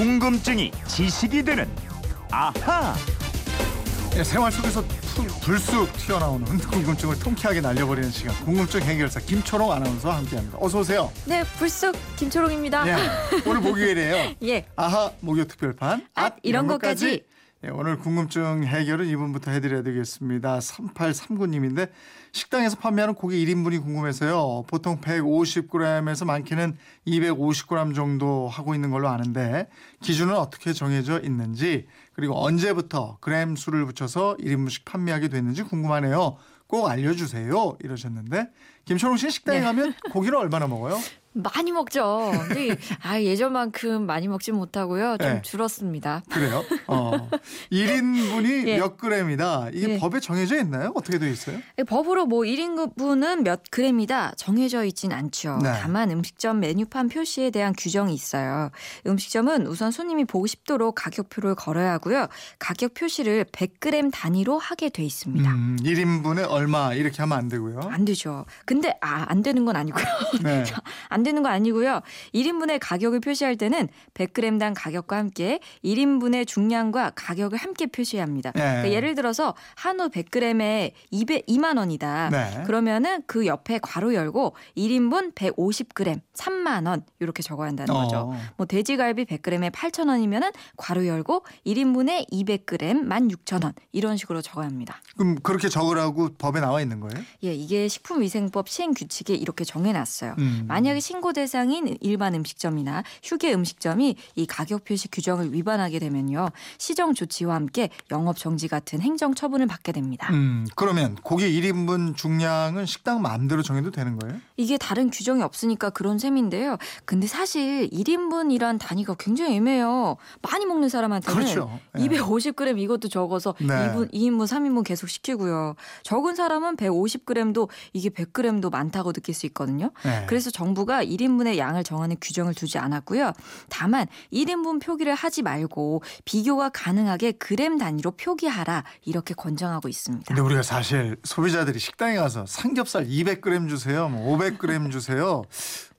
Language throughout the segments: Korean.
궁금증이 지식이 되는 아하. 예, 생활 속에서 툭 불쑥 튀어나오는 궁금증을 통쾌하게 날려버리는 시간 궁금증 해결사 김초롱 아나운서와 함께합니다. 어서 오세요. 네, 불쑥 김초롱입니다. 예, 오늘 목요일이에요. 예. 아하 목요 특별판 앗, 이런 것까지. 예, 오늘 궁금증 해결은 이분부터 해드려야 되겠습니다. 3839님인데 식당에서 판매하는 고기 1인분이 궁금해서요. 보통 150g에서 많게는 250g 정도 하고 있는 걸로 아는데 기준은 어떻게 정해져 있는지 그리고 언제부터 그램 수를 붙여서 1인분씩 판매하게 됐는지 궁금하네요. 꼭 알려주세요. 이러셨는데 김철웅 씨 식당에 네. 가면 고기를 얼마나 먹어요? 많이 먹죠. 근데 아, 예전만큼 많이 먹진 못하고요. 좀 네. 줄었습니다. 그래요? 어. 1인분이 예. 몇 그램이다. 이게 예. 법에 정해져 있나요? 어떻게 되어 있어요? 법으로 뭐 1인분은 몇 그램이다 정해져 있진 않죠. 네. 다만 음식점 메뉴판 표시에 대한 규정이 있어요. 음식점은 우선 손님이 보고 싶도록 가격표를 걸어야 하고요. 가격 표시를 100g 단위로 하게 돼 있습니다. 음, 1인분에 얼마 이렇게 하면 안 되고요. 안 되죠. 근데 아, 안 되는 건 아니고요. 네. 안 되는 거 아니고요. 1인분의 가격을 표시할 때는 100g당 가격과 함께 1인분의 중량과 가격을 함께 표시해야 합니다. 네. 그러니까 예를 들어서 한우 100g에 200, 2만 원이다. 네. 그러면은 그 옆에 괄호 열고 1인분 150g 3만 원 이렇게 적어야 한다는 거죠. 어. 뭐 돼지갈비 100g에 8천 원이면은 괄호 열고 1인분에 200g 16,000원 이런 식으로 적어야 합니다. 그럼 그렇게 적으라고 법에 나와 있는 거예요? 예, 이게 식품위생법 시행 규칙에 이렇게 정해놨어요. 음. 만약에 신고 대상인 일반 음식점이나 휴게 음식점이 이 가격 표시 규정을 위반하게 되면요 시정 조치와 함께 영업 정지 같은 행정 처분을 받게 됩니다. 음, 그러면 고기 1인분 중량은 식당 마음대로 정해도 되는 거예요? 이게 다른 규정이 없으니까 그런 셈인데요. 근데 사실 1인분이란 단위가 굉장히 애매해요. 많이 먹는 사람한테는 그렇죠. 예. 250g 이것도 적어서 네. 2분, 2인분, 3인분 계속 시키고요. 적은 사람은 150g도 이게 100g 도 많다고 느낄 수 있거든요. 네. 그래서 정부가 1인분의 양을 정하는 규정을 두지 않았고요. 다만 1인분 표기를 하지 말고 비교가 가능하게 그램 단위로 표기하라 이렇게 권장하고 있습니다. 근데 우리가 사실 소비자들이 식당에 가서 삼겹살 200g 주세요, 뭐 500g 주세요.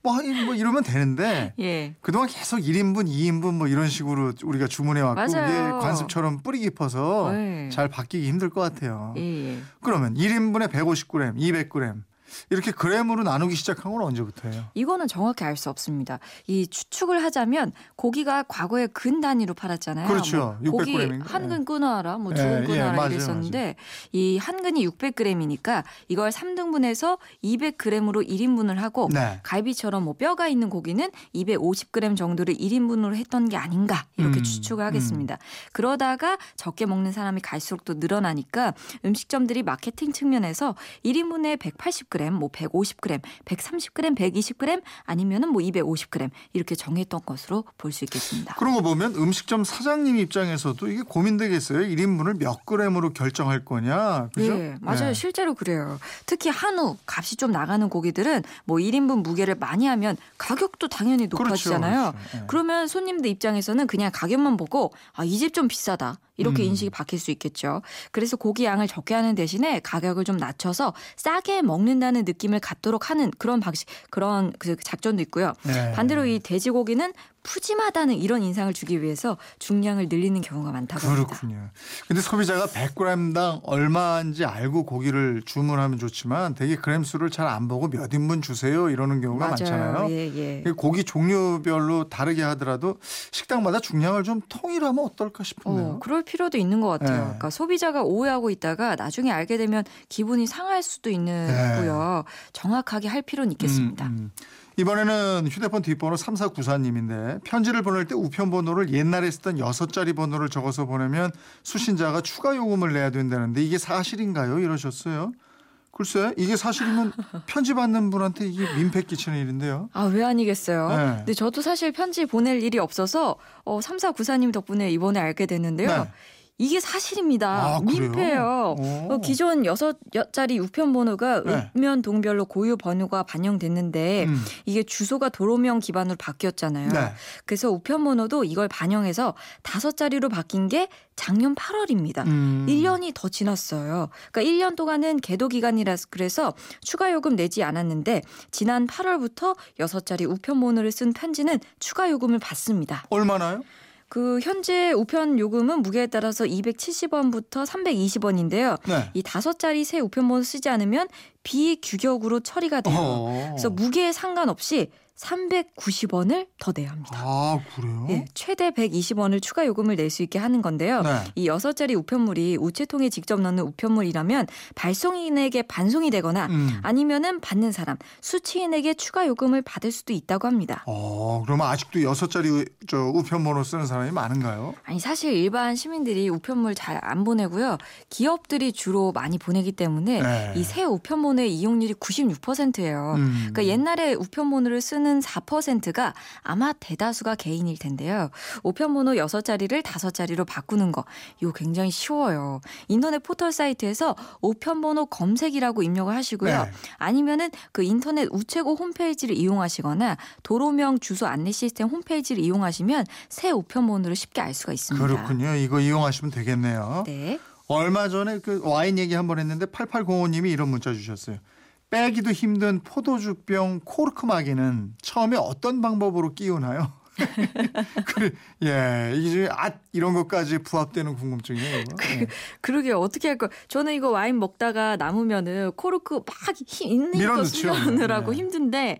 뭐, 뭐 이러면 되는데 예. 그동안 계속 1인분, 2인분 뭐 이런 식으로 우리가 주문해 왔고 맞아요. 이게 관습처럼 뿌리 깊어서 네. 잘 바뀌기 힘들 것 같아요. 예, 예. 그러면 1인분에 150g, 200g 이렇게 그램으로 나누기 시작한 건 언제부터예요? 이거는 정확히 알 수 없습니다. 이 추측을 하자면 고기가 과거에 근 단위로 팔았잖아요. 그렇죠. 뭐 고기 600g 인가? 한근 끊어라, 뭐두 예, 근 예, 끊어라 맞아요, 이랬었는데 이 한 근이 600g이니까 이걸 3등분해서 200g으로 1인분을 하고 네. 갈비처럼 뭐 뼈가 있는 고기는 250g 정도를 1인분으로 했던 게 아닌가 이렇게 음, 추측을 하겠습니다. 그러다가 적게 먹는 사람이 갈수록 또 늘어나니까 음식점들이 마케팅 측면에서 1인분에 180g, 뭐 150g, 130g, 120g 아니면은 뭐 250g 이렇게 정했던 것으로 볼 수 있겠습니다. 그런 거 보면 음식점 사장님 입장에서도 이게 고민되겠어요. 1인분을 몇 그램으로 결정할 거냐. 그죠? 네, 맞아요. 네. 실제로 그래요. 특히 한우 값이 좀 나가는 고기들은 뭐 1인분 무게를 많이 하면 가격도 당연히 높아지잖아요. 그렇죠, 그렇죠. 네. 그러면 손님들 입장에서는 그냥 가격만 보고 아, 이 집 좀 비싸다. 이렇게 음. 인식이 바뀔 수 있겠죠. 그래서 고기 양을 적게 하는 대신에 가격을 좀 낮춰서 싸게 먹는다는 느낌을 갖도록 하는 그런 방식, 그런 그 작전도 있고요. 네. 반대로 이 돼지고기는 푸짐하다는 이런 인상을 주기 위해서 중량을 늘리는 경우가 많다고 합니다. 그렇군요. 근데 소비자가 100g당 얼마인지 알고 고기를 주문하면 좋지만 되게 그램 수를 잘 안 보고 몇 인분 주세요 이러는 경우가 많잖아요. 예, 예. 고기 종류별로 다르게 하더라도 식당마다 중량을 좀 통일하면 어떨까 싶은데요. 어, 그럴 필요도 있는 것 같아요. 네. 그러니까 소비자가 오해하고 있다가 나중에 알게 되면 기분이 상할 수도 있는고요. 정확하게 할 필요는 있겠습니다. 네. 음, 음. 이번에는 휴대폰 뒷번호 3494님인데 편지를 보낼 때 우편 번호를 옛날에 쓰던 여섯 자리 번호를 적어서 보내면 수신자가 추가 요금을 내야 된다는데 이게 사실인가요? 이러셨어요. 글쎄 이게 사실이면 편지 받는 분한테 이게 민폐 끼치는 일인데요. 아, 왜 아니겠어요? 네. 근데 저도 사실 편지 보낼 일이 없어서 어, 3494님 덕분에 이번에 알게 됐는데요. 네. 이게 사실입니다. 아. 오. 어, 기존 여섯 자리 우편 번호가 네. 읍면 동별로 고유 번호가 반영됐는데 음. 이게 주소가 도로명 기반으로 바뀌었잖아요. 네. 그래서 우편 번호도 이걸 반영해서 다섯 자리로 바뀐 게 작년 8월입니다. 음. 1년이 더 지났어요. 그러니까 1년 동안은 계도 기간이라 그래서 추가 요금 내지 않았는데 지난 8월부터 여섯 자리 우편 번호를 쓴 편지는 추가 요금을 받습니다. 얼마나요? 그 현재 우편 요금은 무게에 따라서 270원부터 320원인데요. 네. 이 다섯 자리 새 우편번호 쓰지 않으면 비규격으로 처리가 돼요. 어. 그래서 무게에 상관없이 390원을 더 내야 합니다. 아 그래요? 예, 최대 120원을 추가 요금을 낼 수 있게 하는 건데요. 네. 이 여섯 자리 우편물이 우체통에 직접 넣는 우편물이라면 발송인에게 반송이 되거나 음. 아니면은 받는 사람, 수취인에게 추가 요금을 받을 수도 있다고 합니다. 어 그러면 아직도 여섯 자리 우- 저 우편번호 쓰는 사람이 많은가요? 아니 사실 일반 시민들이 우편물 잘 안 보내고요. 기업들이 주로 많이 보내기 때문에 네. 이새 우편번호의 이용률이 96%예요. 음. 그러니까 옛날에 우편번호를 쓰는 4%가 아마 대다수가 개인일 텐데요. 우편번호 6자리를 5자리로 바꾸는 거, 이거 굉장히 쉬워요. 인터넷 포털 사이트에서 우편번호 검색이라고 입력을 하시고요. 네. 아니면은 그 인터넷 우체국 홈페이지를 이용하시거나 도로명 주소 안내 시스템 홈페이지를 이용하시면 새 우편번호를 쉽게 알 수가 있습니다. 그렇군요. 이거 이용하시면 되겠네요. 네. 얼마 전에 그 와인 얘기 한 번 했는데 8805님이 이런 문자 주셨어요. 빼기도 힘든 포도주병 코르크 마개는 처음에 어떤 방법으로 끼우나요? 그래, 예, 이게 아 이런 것까지 부합되는 궁금증이에요. 이거. 예. 그러게요. 어떻게 할까? 저는 이거 와인 먹다가 남으면은 코르크 막 힘, 있는 거 밀어넣죠. 숨겨느라고 네. 힘든데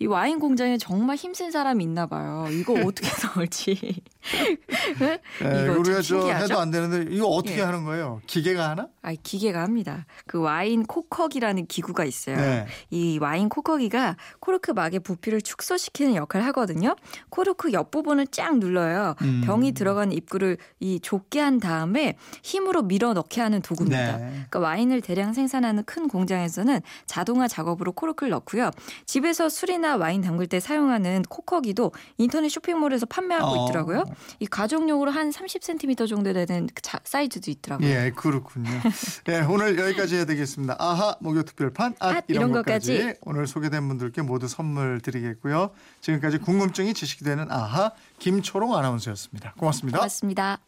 이 와인 공장에 정말 힘센 사람이 있나 봐요. 이거 어떻게 넣을지. 네? 예, 이거 우리가 저? 해도 안 되는데 이거 어떻게 예. 하는 거예요? 기계가 하나? 아, 기계가 합니다. 그 와인 corker기라는 기구가 있어요. 네. 이 와인 corker기가 코르크 마개의 부피를 축소시키는 역할을 하거든요. 코르크 옆 부분을 쫙 눌러요. 음. 병이 들어간 입구를 이 좁게 한 다음에 힘으로 밀어 넣게 하는 도구입니다. 네. 그러니까 와인을 대량 생산하는 큰 공장에서는 자동화 작업으로 코르크를 넣고요. 집에서 술이나 와인 담글 때 사용하는 코커기도 인터넷 쇼핑몰에서 판매하고 어. 있더라고요. 이 가정용으로 한 30cm 정도 되는 그 자- 사이즈도 있더라고요. 예, 그렇군요. 예, 오늘 여기까지 해야 되겠습니다. 아하, 목요 특별판, 아, 앗, 이런 이런 것까지. 것까지. 오늘 소개된 분들께 모두 선물 드리겠고요. 지금까지 궁금증이 지식이 되는 아하, 김초롱 아나운서였습니다. 고맙습니다. 고맙습니다.